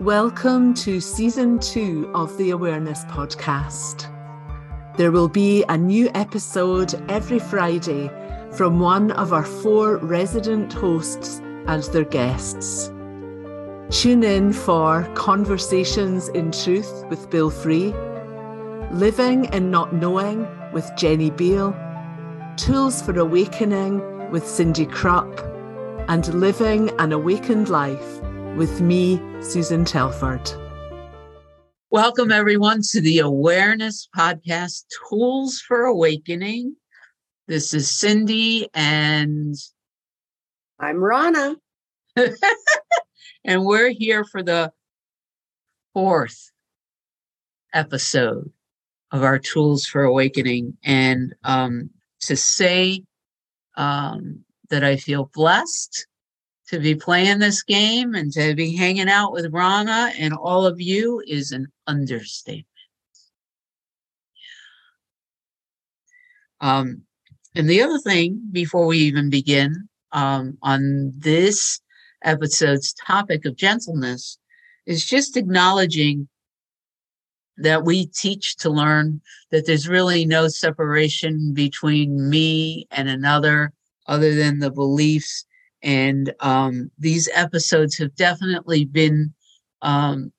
Welcome to season two of the Awareness Podcast. There will be a new episode every Friday from one of our four resident hosts and their guests. Tune in for Conversations in Truth with Bill Free, Living and Not Knowing with Jenny Beale, Tools for Awakening with Cyndi Krupp, and Living an Awakened Life with me, Susan Telford. Welcome, everyone, to the Awareness Podcast Tools for Awakening. This is Cyndi, and I'm Rona. and we're here for the fourth episode of our Tools for Awakening. And um, to say um, that I feel blessed to be playing this game and to be hanging out with Rona and all of you is an understatement. Um, and the other thing, before we even begin um, on this episode's topic of gentleness, is just acknowledging that we teach to learn that there's really no separation between me and another other than the beliefs and um, these episodes have definitely been um,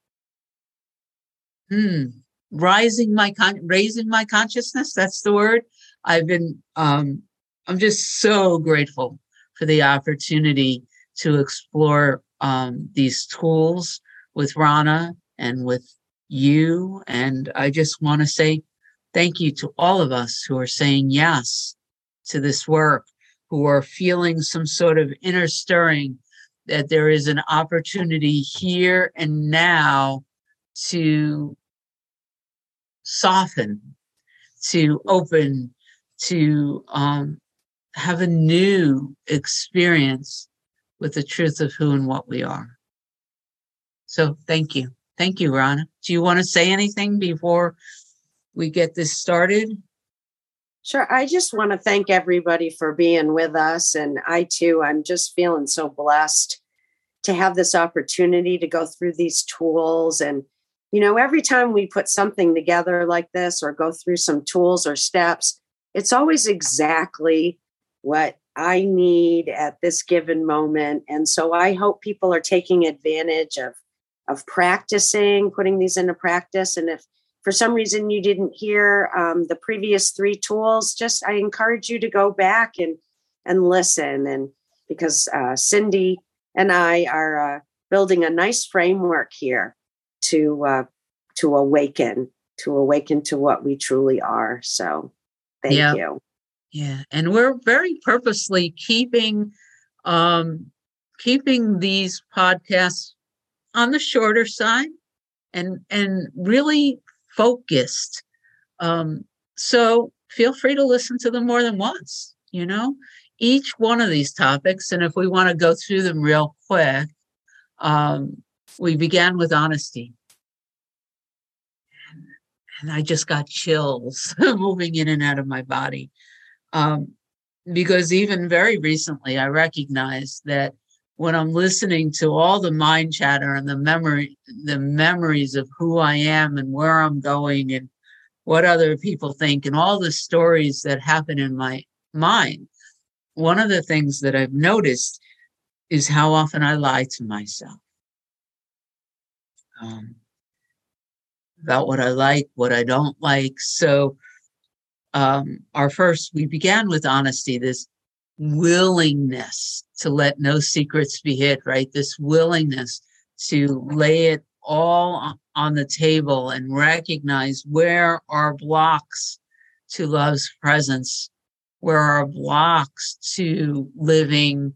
hmm, rising my con- raising my consciousness. That's the word. I've been. Um, I'm just so grateful for the opportunity to explore um, these tools with Rona and with you. And I just want to say thank you to all of us who are saying yes to this work who are feeling some sort of inner stirring that there is an opportunity here and now to soften, to open, to um, have a new experience with the truth of who and what we are. So thank you. Thank you, Rona. Do you want to say anything before we get this started? Sure. I just want to thank everybody for being with us. And I too, I'm just feeling so blessed to have this opportunity to go through these tools. And, you know, every time we put something together like this or go through some tools or steps, it's always exactly what I need at this given moment. And so I hope people are taking advantage of of practicing, putting these into practice. And if for some reason you didn't hear um, the previous three tools, just I encourage you to go back and and listen. And because uh, Cyndi and I are uh, building a nice framework here to uh, to awaken, to awaken to what we truly are. So, thank yeah. you. Yeah, and we're very purposely keeping um, keeping these podcasts on the shorter side and and really focused. Um, so feel free to listen to them more than once, you know, each one of these topics. And if we want to go through them real quick, um, we began with honesty. And, and I just got chills moving in and out of my body. Um, because even very recently, I recognized that when I'm listening to all the mind chatter and the memory, the memories of who I am and where I'm going and what other people think and all the stories that happen in my mind, one of the things that I've noticed is how often I lie to myself um, about what I like, what I don't like. So, um, our first, we began with honesty, this willingness to let no secrets be hid, right? This willingness to lay it all on the table and recognize where are blocks to love's presence, where are blocks to living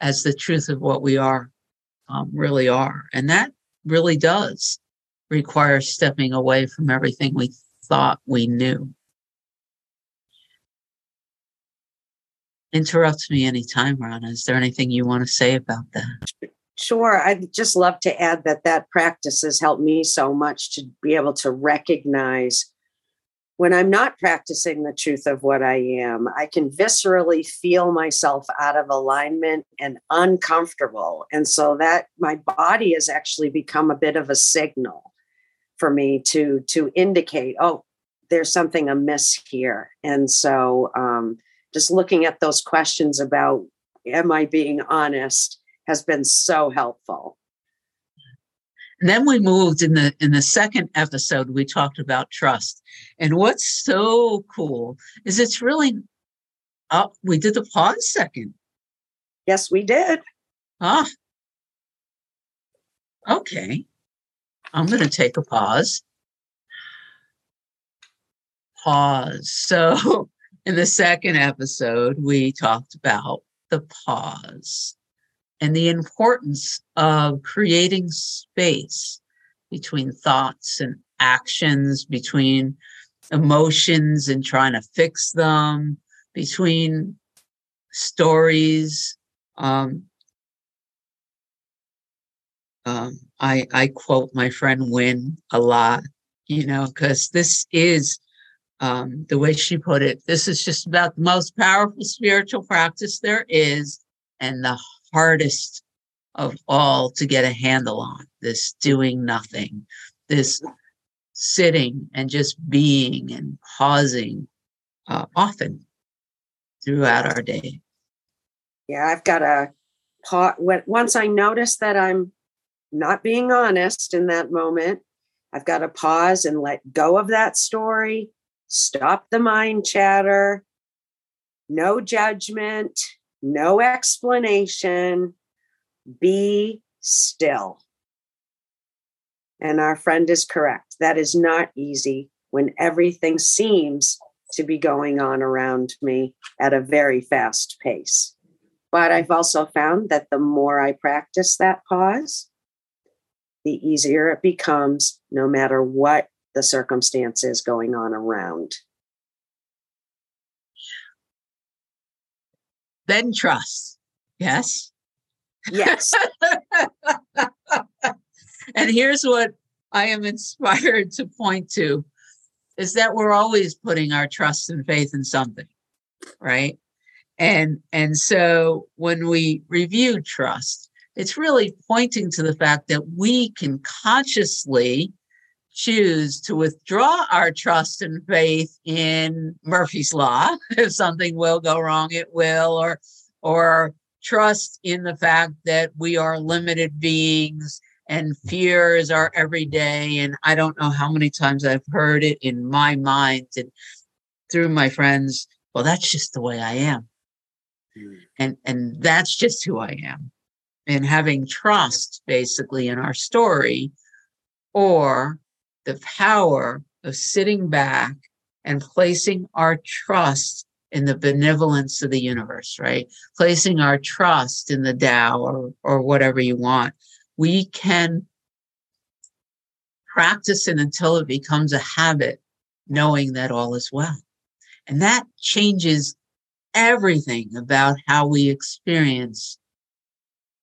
as the truth of what we are, um, really are. And that really does require stepping away from everything we thought we knew. Interrupt me anytime, Rona. Is there anything you want to say about that? Sure. I'd just love to add that that practice has helped me so much to be able to recognize when I'm not practicing the truth of what I am, I can viscerally feel myself out of alignment and uncomfortable. And so that my body has actually become a bit of a signal for me to to indicate, oh, there's something amiss here. And so um, just looking at those questions about am I being honest has been so helpful. Then we moved in the in the second episode we talked about trust. And what's so cool is it's really oh, we did the pause second. Yes, we did. Ah. Okay. I'm going to take a pause. Pause. So, in the second episode, we talked about the pause and the importance of creating space between thoughts and actions, between emotions and trying to fix them, between stories. Um, um, I, I quote my friend Win a lot, you know, because this is um, the way she put it. This is just about the most powerful spiritual practice there is, and the hardest of all to get a handle on this doing nothing, this sitting and just being and pausing uh, often throughout our day. Yeah, I've got a pause. Once I notice that I'm not being honest in that moment, I've got to pause and let go of that story, stop the mind chatter, no judgment, no explanation, be still. And our friend is correct. That is not easy when everything seems to be going on around me at a very fast pace. But I've also found that the more I practice that pause, the easier it becomes, no matter what the circumstances going on around. then trust. Yes. Yes. and here's what I am inspired to point to is that we're always putting our trust and faith in something, right? And and so when we review trust, it's really pointing to the fact that we can consciously choose to withdraw our trust and faith in Murphy's law. If something will go wrong, it will, or or trust in the fact that we are limited beings and fear is our everyday. And I don't know how many times I've heard it in my mind and through my friends. Well, that's just the way I am. Mm. And and that's just who I am. And having trust basically in our story or the power of sitting back and placing our trust in the benevolence of the universe, right? Placing our trust in the Tao or, or whatever you want. We can practice it until it becomes a habit, knowing that all is well. And that changes everything about how we experience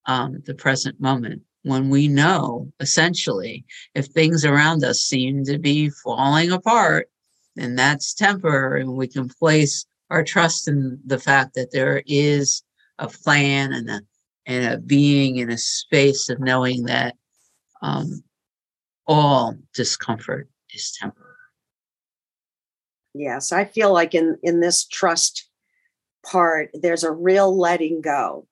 um, the present moment when we know essentially if things around us seem to be falling apart, then that's temporary and we can place our trust in the fact that there is a plan and a and a being in a space of knowing that um, all discomfort is temporary. Yes, I feel like in in this trust part, there's a real letting go.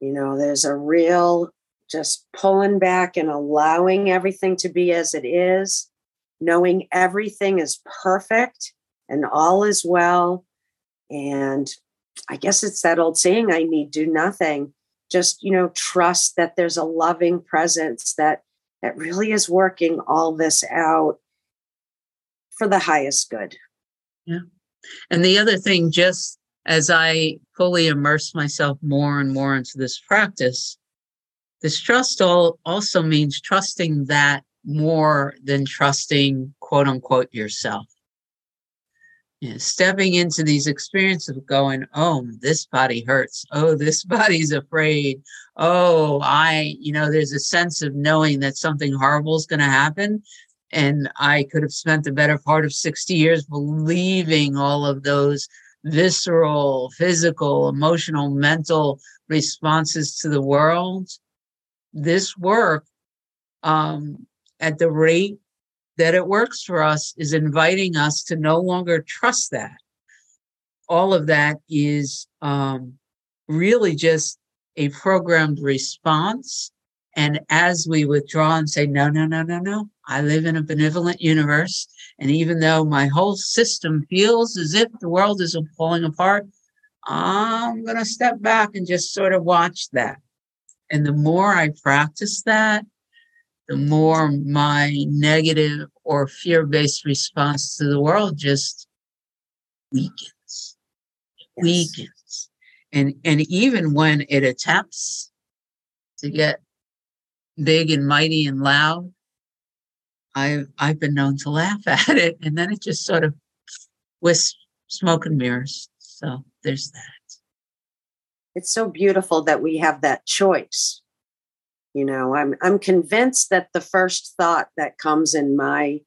You know, there's a real just pulling back and allowing everything to be as it is, knowing everything is perfect and all is well. And I guess it's that old saying I need do nothing. Just, you know, trust that there's a loving presence that that really is working all this out for the highest good. Yeah. And the other thing, just as I fully immerse myself more and more into this practice, this trust all also means trusting that more than trusting quote unquote yourself. You know, stepping into these experiences of going, oh, this body hurts. Oh, this body's afraid. Oh, I, you know, there's a sense of knowing that something horrible is going to happen. and I could have spent the better part of 60 years believing all of those visceral, physical, emotional, mental responses to the world. This work, um, at the rate that it works for us, is inviting us to no longer trust that. All of that is um, really just a programmed response. And as we withdraw and say, no, no, no, no, no, I live in a benevolent universe. And even though my whole system feels as if the world is falling apart, I'm going to step back and just sort of watch that. And the more I practice that, the more my negative or fear based response to the world just weakens, yes. weakens. And, and even when it attempts to get big and mighty and loud, I've I've been known to laugh at it, and then it just sort of with smoke and mirrors. So there's that. It's so beautiful that we have that choice. You know, I'm I'm convinced that the first thought that comes in my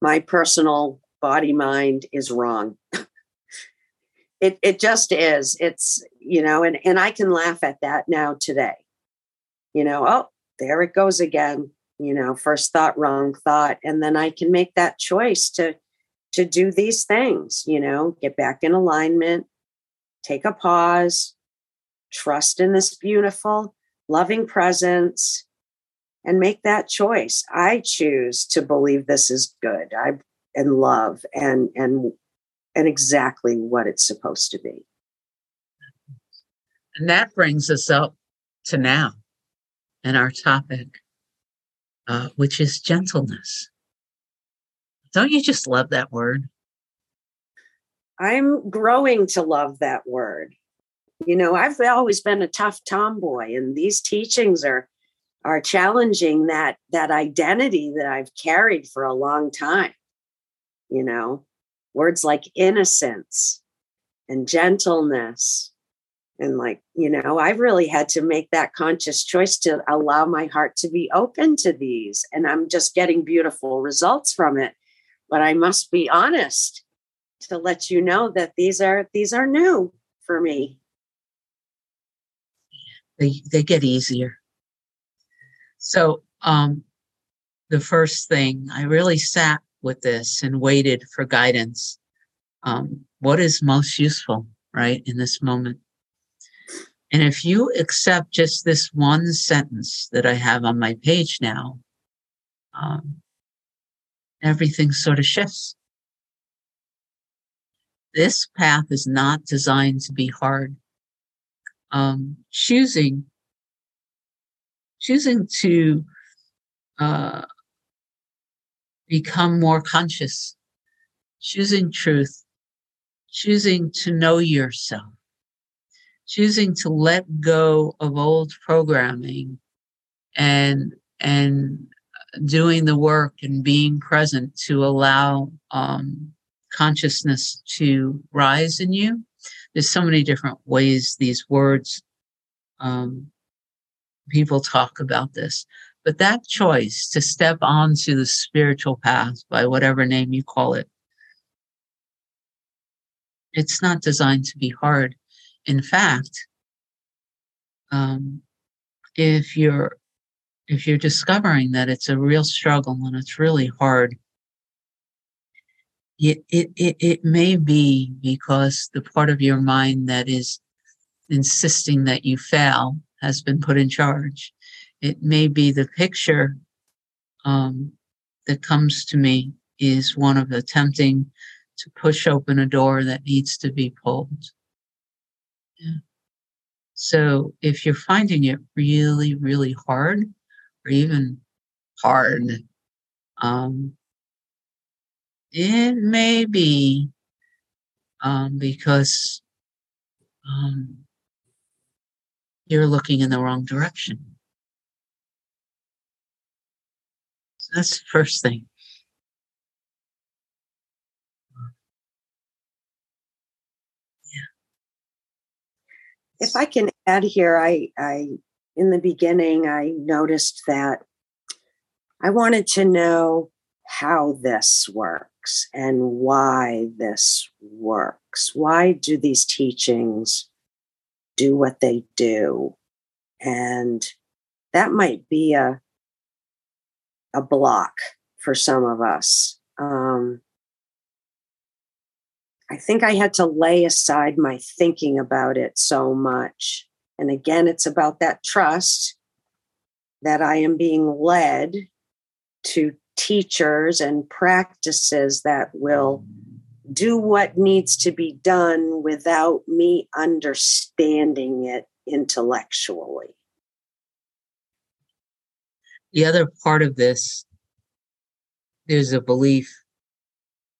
my personal body mind is wrong. it it just is. It's you know, and and I can laugh at that now today. You know, oh, there it goes again you know first thought wrong thought and then i can make that choice to to do these things you know get back in alignment take a pause trust in this beautiful loving presence and make that choice i choose to believe this is good i and love and and and exactly what it's supposed to be and that brings us up to now and our topic uh, which is gentleness. Don't you just love that word? I'm growing to love that word. You know, I've always been a tough tomboy, and these teachings are are challenging that that identity that I've carried for a long time. You know, words like innocence and gentleness and like you know i've really had to make that conscious choice to allow my heart to be open to these and i'm just getting beautiful results from it but i must be honest to let you know that these are these are new for me they they get easier so um the first thing i really sat with this and waited for guidance um what is most useful right in this moment and if you accept just this one sentence that I have on my page now, um, everything sort of shifts. This path is not designed to be hard. Um, choosing, choosing to uh, become more conscious, choosing truth, choosing to know yourself choosing to let go of old programming and and doing the work and being present to allow um, consciousness to rise in you. There's so many different ways these words um, people talk about this, but that choice to step onto the spiritual path by whatever name you call it, it's not designed to be hard. In fact, um, if you're if you're discovering that it's a real struggle and it's really hard, it, it, it, it may be because the part of your mind that is insisting that you fail has been put in charge. It may be the picture um, that comes to me is one of attempting to push open a door that needs to be pulled. So if you're finding it really, really hard, or even hard, um, it may be um, because um, you're looking in the wrong direction. So that's the first thing. if I can add here, I, I in the beginning I noticed that I wanted to know how this works and why this works. Why do these teachings do what they do? And that might be a, a block for some of us. Um, I think I had to lay aside my thinking about it so much. And again, it's about that trust that I am being led to teachers and practices that will do what needs to be done without me understanding it intellectually. The other part of this, there's a belief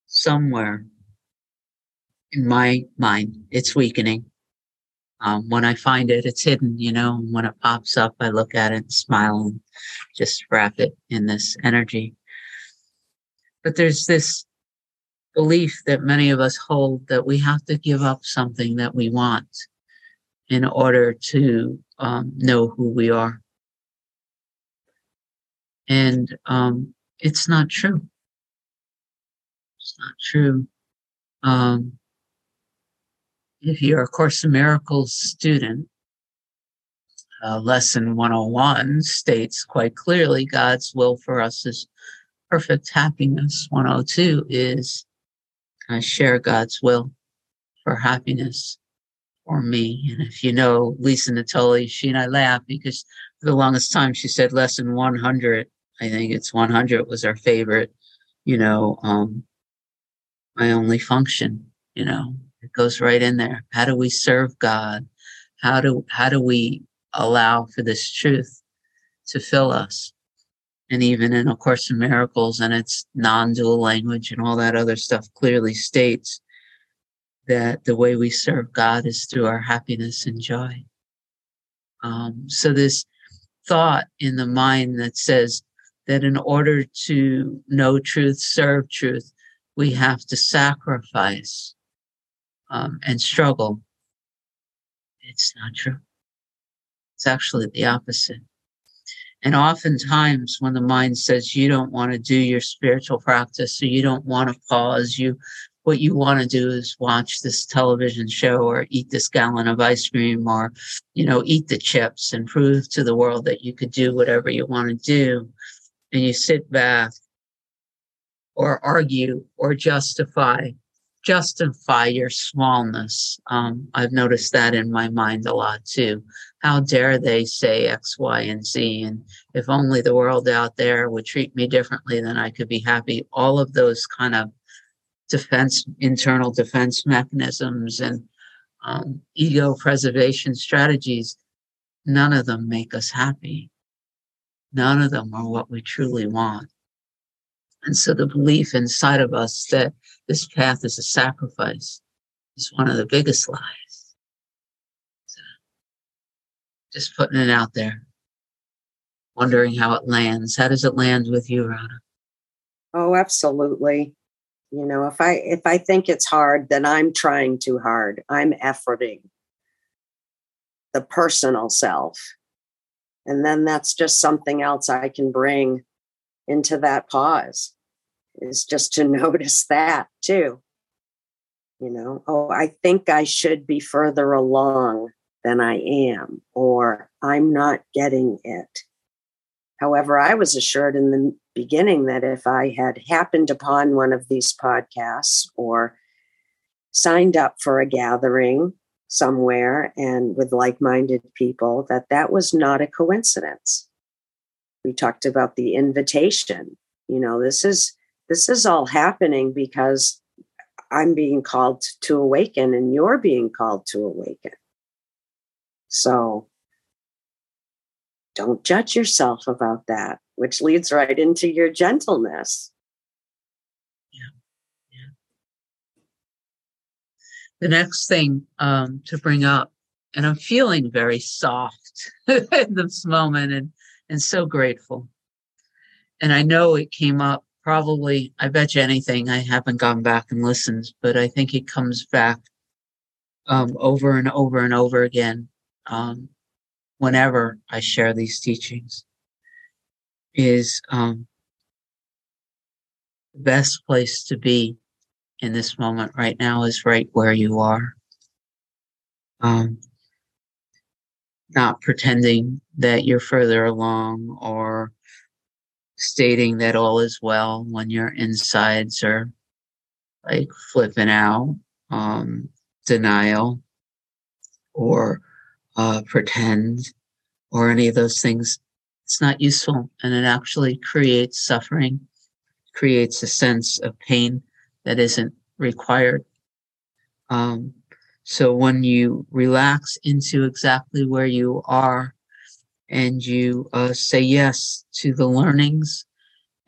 somewhere in my mind, it's weakening. Um, when I find it, it's hidden, you know, when it pops up, I look at it and smile and just wrap it in this energy. But there's this belief that many of us hold that we have to give up something that we want in order to um, know who we are. And um, it's not true. It's not true. Um, if you're a Course in Miracles student, uh, lesson 101 states quite clearly God's will for us is perfect happiness. 102 is I share God's will for happiness for me. And if you know Lisa Natoli, she and I laugh because for the longest time she said lesson 100. I think it's 100 was our favorite, you know, um, my only function, you know, it goes right in there. How do we serve God? How do, how do we allow for this truth to fill us? And even in A Course in Miracles and its non-dual language and all that other stuff clearly states that the way we serve God is through our happiness and joy. Um, so this thought in the mind that says that in order to know truth, serve truth, we have to sacrifice um, and struggle. It's not true. It's actually the opposite. And oftentimes, when the mind says you don't want to do your spiritual practice or you don't want to pause, you what you want to do is watch this television show or eat this gallon of ice cream or, you know, eat the chips and prove to the world that you could do whatever you want to do. And you sit back or argue or justify justify your smallness. Um, I've noticed that in my mind a lot too. How dare they say X, Y, and Z? And if only the world out there would treat me differently, then I could be happy. All of those kind of defense, internal defense mechanisms and um, ego preservation strategies, none of them make us happy. None of them are what we truly want. And so the belief inside of us that this path is a sacrifice is one of the biggest lies. So just putting it out there, wondering how it lands. How does it land with you, Rona? Oh, absolutely. You know, if I if I think it's hard, then I'm trying too hard. I'm efforting the personal self. And then that's just something else I can bring into that pause is just to notice that too. You know, oh, I think I should be further along than I am, or I'm not getting it. However, I was assured in the beginning that if I had happened upon one of these podcasts or signed up for a gathering somewhere and with like-minded people that that was not a coincidence we talked about the invitation. You know this is this is all happening because i'm being called to awaken and you're being called to awaken. So don't judge yourself about that which leads right into your gentleness. Yeah yeah. The next thing um, to bring up and i'm feeling very soft in this moment and and so grateful. And I know it came up probably, I bet you anything. I haven't gone back and listened, but I think it comes back um, over and over and over again um, whenever I share these teachings. Is um, the best place to be in this moment right now is right where you are. Um, not pretending that you're further along or stating that all is well when your insides are like flipping out, um, denial, or uh, pretend, or any of those things. It's not useful and it actually creates suffering, creates a sense of pain that isn't required. Um, so when you relax into exactly where you are and you uh, say yes to the learnings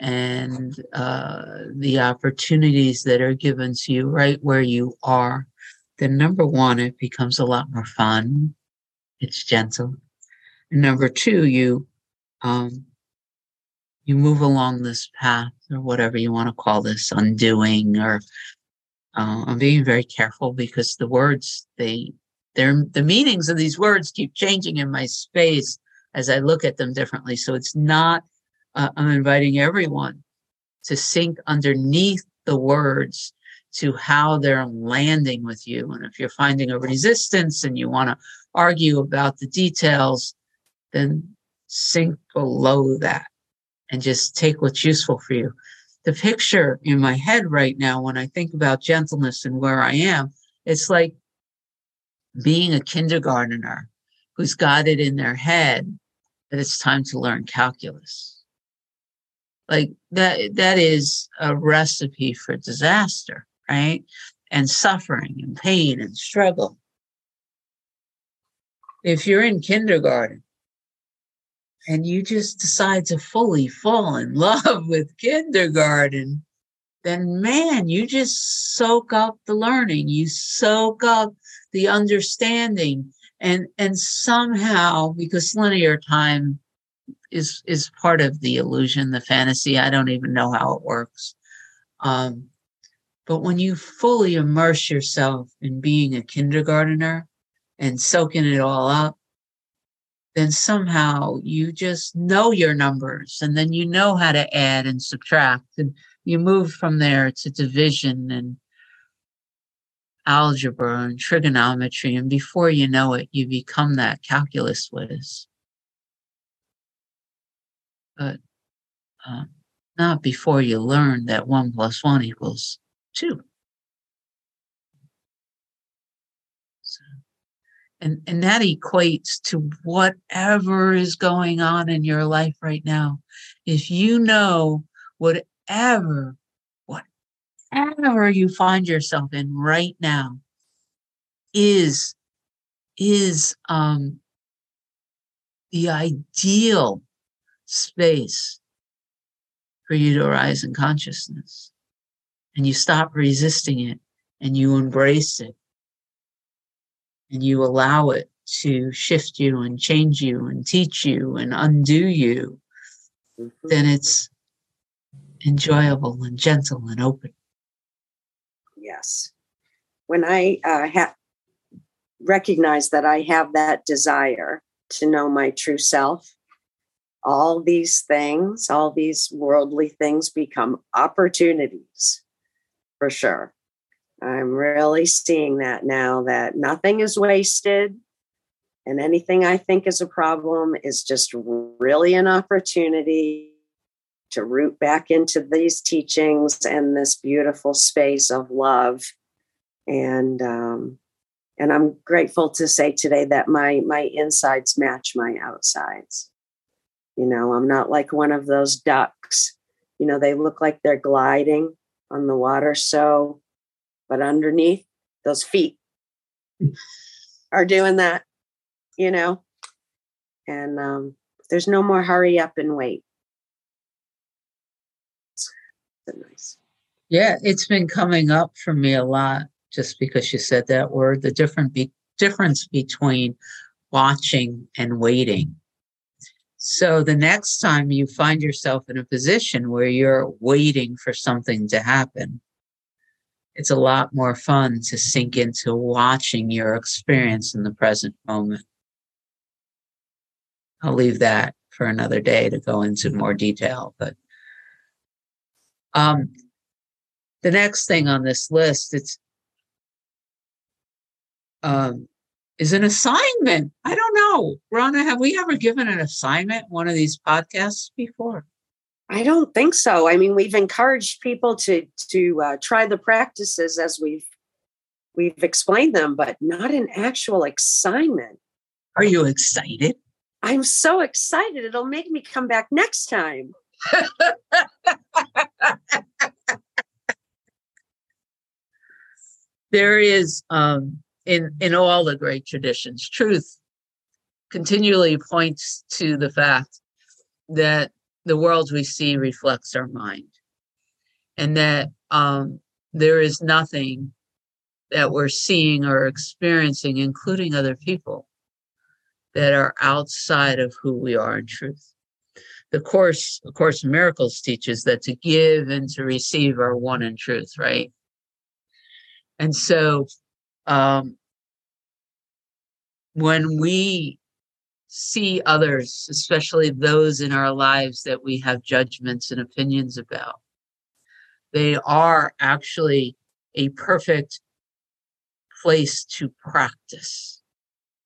and uh, the opportunities that are given to you right where you are, then number one, it becomes a lot more fun. It's gentle. And number two, you um, you move along this path or whatever you want to call this, undoing or uh, I'm being very careful because the words they they're the meanings of these words keep changing in my space as I look at them differently. So it's not. Uh, I'm inviting everyone to sink underneath the words to how they're landing with you. And if you're finding a resistance and you want to argue about the details, then sink below that and just take what's useful for you the picture in my head right now when I think about gentleness and where I am, it's like being a kindergartner who's got it in their head that it's time to learn calculus. Like that, that is a recipe for disaster, right? And suffering and pain and struggle. If you're in kindergarten and you just decide to fully fall in love with kindergarten, then man, you just soak up the learning, you soak up the understanding, and and somehow because linear time is is part of the illusion, the fantasy. I don't even know how it works. Um, but when you fully immerse yourself in being a kindergartner and soaking it all up, then somehow you just know your numbers and then you know how to add and subtract and you move from there to division and algebra and trigonometry and before you know it you become that calculus whiz. But um, not before you learn that one plus one equals two and and that equates to whatever is going on in your life right now. If you know whatever whatever you find yourself in right now is is um the ideal space for you to rise in consciousness. And you stop resisting it and you embrace it and you allow it to shift you and change you and teach you and undo you, mm-hmm. then it's enjoyable and gentle and open. Yes. When I uh, ha- recognize that I have that desire to know my true self, all these things, all these worldly things become opportunities for sure. I'm really seeing that now that nothing is wasted and anything I think is a problem is just really an opportunity to root back into these teachings and this beautiful space of love. And um, and I'm grateful to say today that my my insides match my outsides. You know, I'm not like one of those ducks. You know, they look like they're gliding on the water. So but underneath those feet are doing that, you know. And um, there's no more hurry up and wait. nice. Yeah, it's been coming up for me a lot just because you said that word. The different be- difference between watching and waiting. So the next time you find yourself in a position where you're waiting for something to happen, it's a lot more fun to sink into watching your experience in the present moment. I'll leave that for another day to go into more detail, but um, the next thing on this list, it's um, is an assignment. I don't know. Rona, have we ever given an assignment one of these podcasts before? I don't think so. I mean, we've encouraged people to to uh, try the practices as we've we've explained them, but not an actual assignment. Are you excited? I'm so excited. It'll make me come back next time. there is um, in in all the great traditions, truth continually points to the fact that the world we see reflects our mind, and that um, there is nothing that we're seeing or experiencing, including other people, that are outside of who we are in truth. The course, of course, miracles teaches that to give and to receive are one in truth, right? And so um, when we see others, especially those in our lives that we have judgments and opinions about, they are actually a perfect place to practice.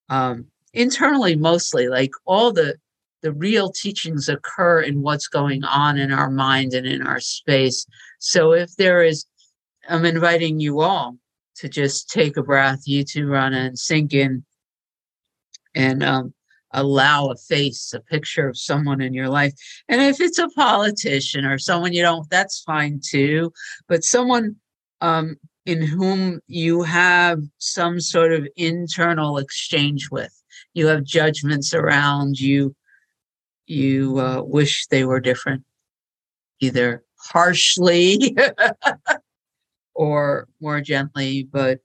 Um, internally, mostly, like all the the real teachings occur in what's going on in our mind and in our space. So if there is, I'm inviting you all to just take a breath, you two, Rona, and sink in and um, allow a face, a picture of someone in your life. And if it's a politician or someone you don't, that's fine too. But someone um, in whom you have some sort of internal exchange with, you have judgments around you. You uh, wish they were different, either harshly or more gently, but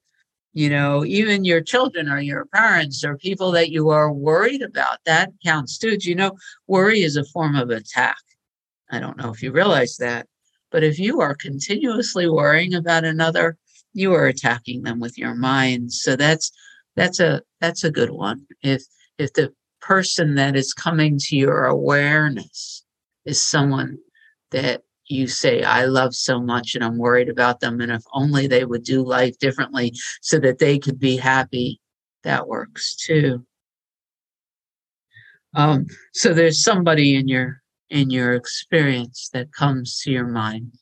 you know, even your children or your parents or people that you are worried about, that counts too. Do you know, worry is a form of attack. I don't know if you realize that, but if you are continuously worrying about another, you are attacking them with your mind. So that's that's a that's a good one. If if the person that is coming to your awareness is someone that you say, I love so much and I'm worried about them. And if only they would do life differently so that they could be happy, that works too. Um, so there's somebody in your in your experience that comes to your mind.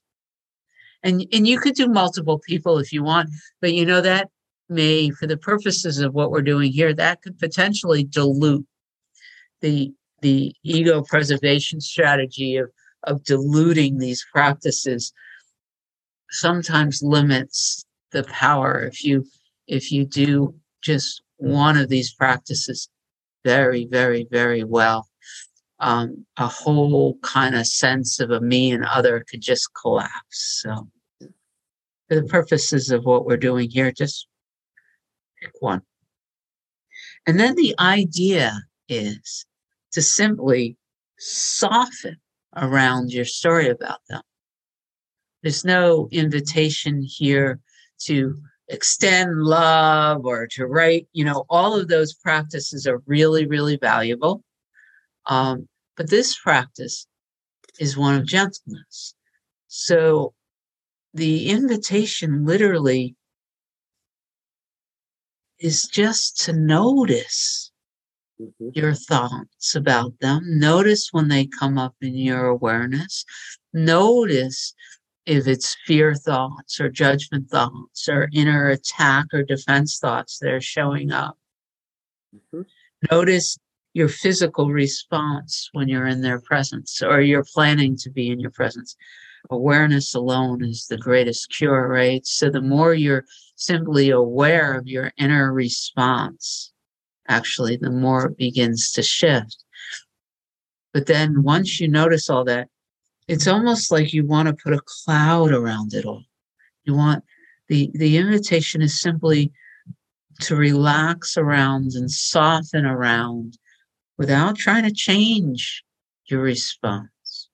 And and you could do multiple people if you want, but you know that may, for the purposes of what we're doing here, that could potentially dilute the the ego preservation strategy of of diluting these practices sometimes limits the power if you if you do just one of these practices very very very well. Um, a whole kind of sense of a me and other could just collapse. So for the purposes of what we're doing here just pick one. And then the idea is to simply soften around your story about them. There's no invitation here to extend love or to write, you know, all of those practices are really, really valuable. Um, but this practice is one of gentleness. So the invitation literally is just to notice mm-hmm. your thoughts about them. Notice when they come up in your awareness. Notice if it's fear thoughts or judgment thoughts or inner attack or defense thoughts that are showing up. Mm-hmm. Notice your physical response when you're in their presence or you're planning to be in your presence. Awareness alone is the greatest cure, right? So the more you're simply aware of your inner response, actually, the more it begins to shift. But then once you notice all that, it's almost like you want to put a cloud around it all. You want the the invitation is simply to relax around and soften around without trying to change your response.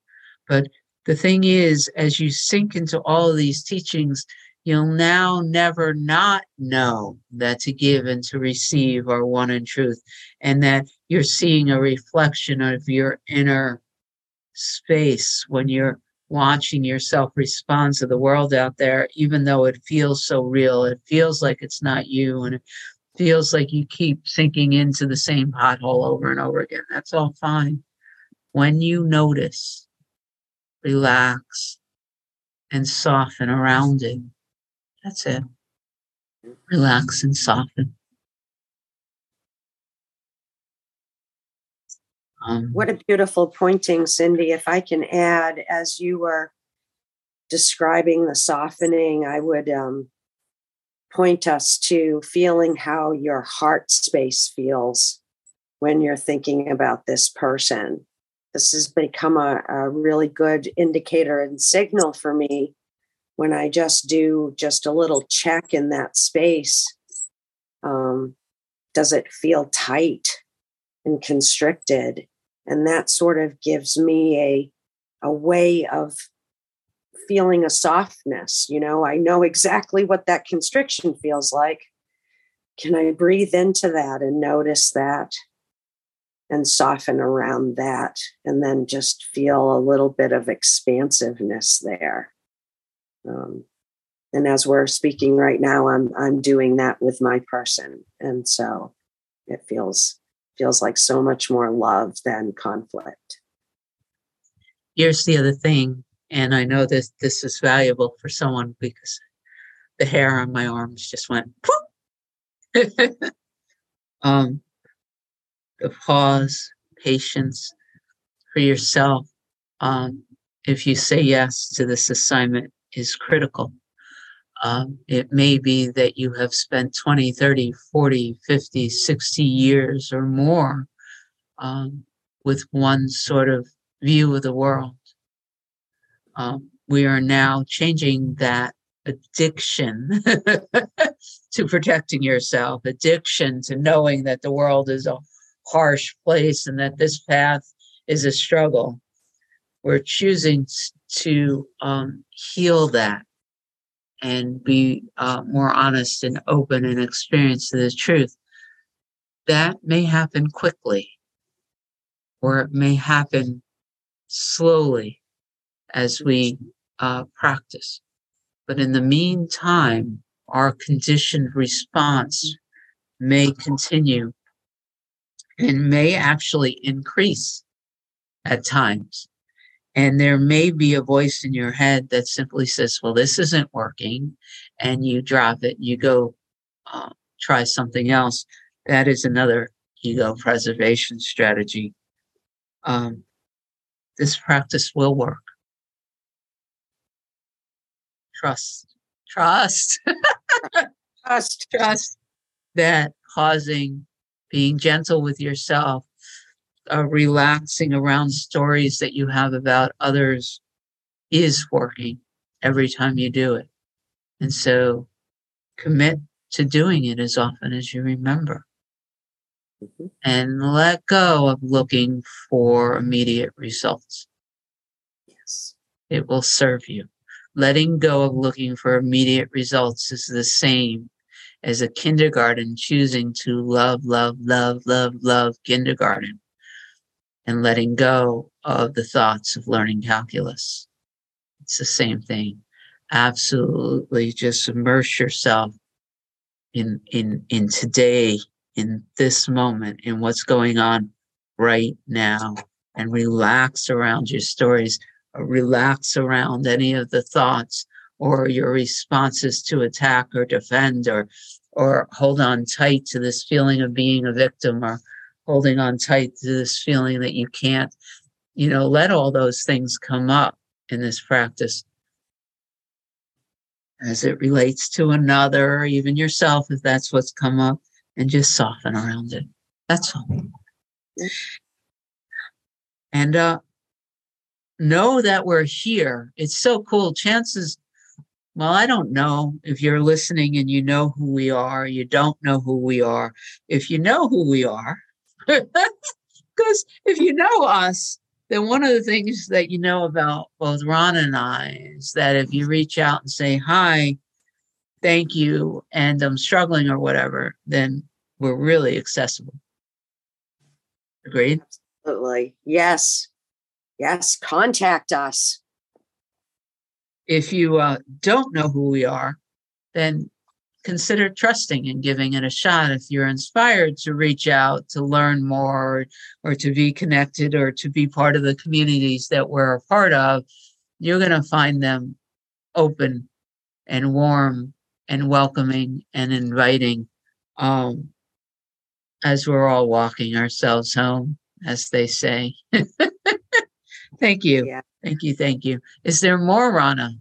But the thing is, as you sink into all these teachings, you'll now never not know that to give and to receive are one in truth, and that you're seeing a reflection of your inner space when you're watching yourself respond to the world out there, even though it feels so real. It feels like it's not you and it feels like you keep sinking into the same pothole over and over again. That's all fine. When you notice, relax and soften around it. That's it. Relax and soften. Um, what a beautiful pointing, Cyndi. If I can add, as you were describing the softening, I would um, point us to feeling how your heart space feels when you're thinking about this person. This has become a, a really good indicator and signal for me when I just do just a little check in that space. Um, does it feel tight and constricted? And that sort of gives me a, a way of feeling a softness. You know, I know exactly what that constriction feels like. Can I breathe into that and notice that and soften around that and then just feel a little bit of expansiveness there? Um, and as we're speaking right now, I'm I'm doing that with my person, and so it feels feels like so much more love than conflict. Here's the other thing and I know that this is valuable for someone because the hair on my arms just went um, the pause, patience for yourself. Um, if you say yes to this assignment is critical. Um, it may be that you have spent 20, 30, 40, 50, 60 years or more um, with one sort of view of the world um, we are now changing that addiction to protecting yourself, addiction to knowing that the world is a harsh place and that this path is a struggle. We're choosing to um, heal that and be uh, more honest and open and experience the truth. That may happen quickly, or it may happen slowly as we uh, practice. But in the meantime, our conditioned response may continue and may actually increase at times. And there may be a voice in your head that simply says, well, this isn't working. And you drop it, you go uh, try something else. That is another ego preservation strategy. Um, this practice will work trust, trust, trust, trust that pausing, being gentle with yourself, uh, relaxing around stories that you have about others is working every time you do it. And so commit to doing it as often as you remember. Mm-hmm. And let go of looking for immediate results. Yes. It will serve you letting go of looking for immediate results is the same as a kindergarten choosing to love, love, love, love, love kindergarten and letting go of the thoughts of learning calculus. It's the same thing. Absolutely just immerse yourself in, in, in today, in this moment, in what's going on right now and relax around your stories relax around any of the thoughts or your responses to attack or defend or or hold on tight to this feeling of being a victim or holding on tight to this feeling that you can't you know let all those things come up in this practice as it relates to another or even yourself if that's what's come up and just soften around it that's all and uh know that we're here. It's so cool. Chances, well, I don't know if you're listening and you know who we are, you don't know who we are. If you know who we are, because if you know us, then one of the things that you know about both Rona and I is that if you reach out and say, Hi, thank you, and I'm struggling or whatever, then we're really accessible. Agreed? Absolutely. Yes yes, contact us. if you uh, don't know who we are, then consider trusting and giving it a shot. If you're inspired to reach out to learn more or, or to be connected or to be part of the communities that we're a part of, you're going to find them open and warm and welcoming and inviting um, as we're all walking ourselves home, as they say. thank you. Yeah. Thank you. Thank you. Is there more, Rona?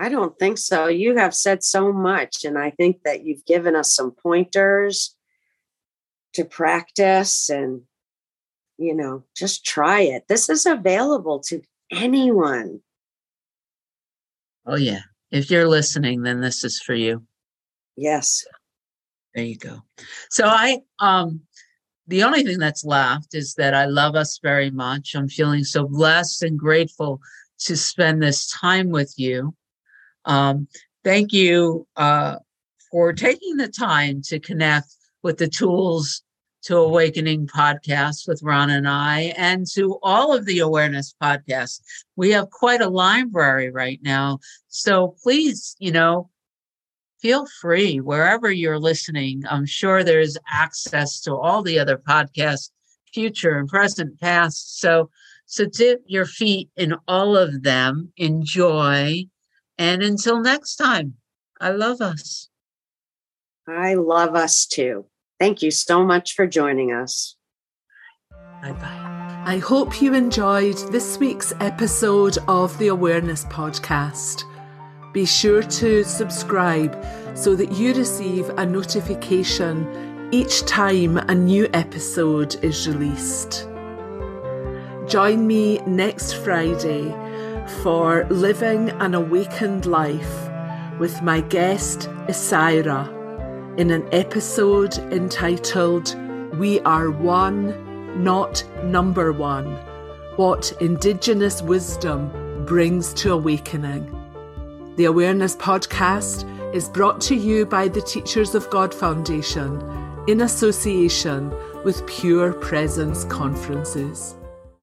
I don't think so. You have said so much, and I think that you've given us some pointers to practice and, you know, just try it. This is available to anyone. Oh, yeah. If you're listening, then this is for you. Yes. There you go. So I um the only thing that's left is that I love us very much. I'm feeling so blessed and grateful to spend this time with you. Um, thank you uh, for taking the time to connect with the Tools to Awakening podcast with Rona and I, and to all of the awareness podcasts. We have quite a library right now. So please, you know, feel free wherever you're listening. I'm sure there's access to all the other podcasts, future and present, past. So, so dip your feet in all of them. Enjoy. And until next time, I love us. I love us too. Thank you so much for joining us. Bye bye. I hope you enjoyed this week's episode of the Awareness Podcast. Be sure to subscribe so that you receive a notification each time a new episode is released. Join me next Friday for Living an Awakened Life with my guest Isaira in an episode entitled We Are One, Not Number One What Indigenous Wisdom Brings to Awakening. The Awareness Podcast is brought to you by the Teachers of God Foundation in association with Pure Presence Conferences.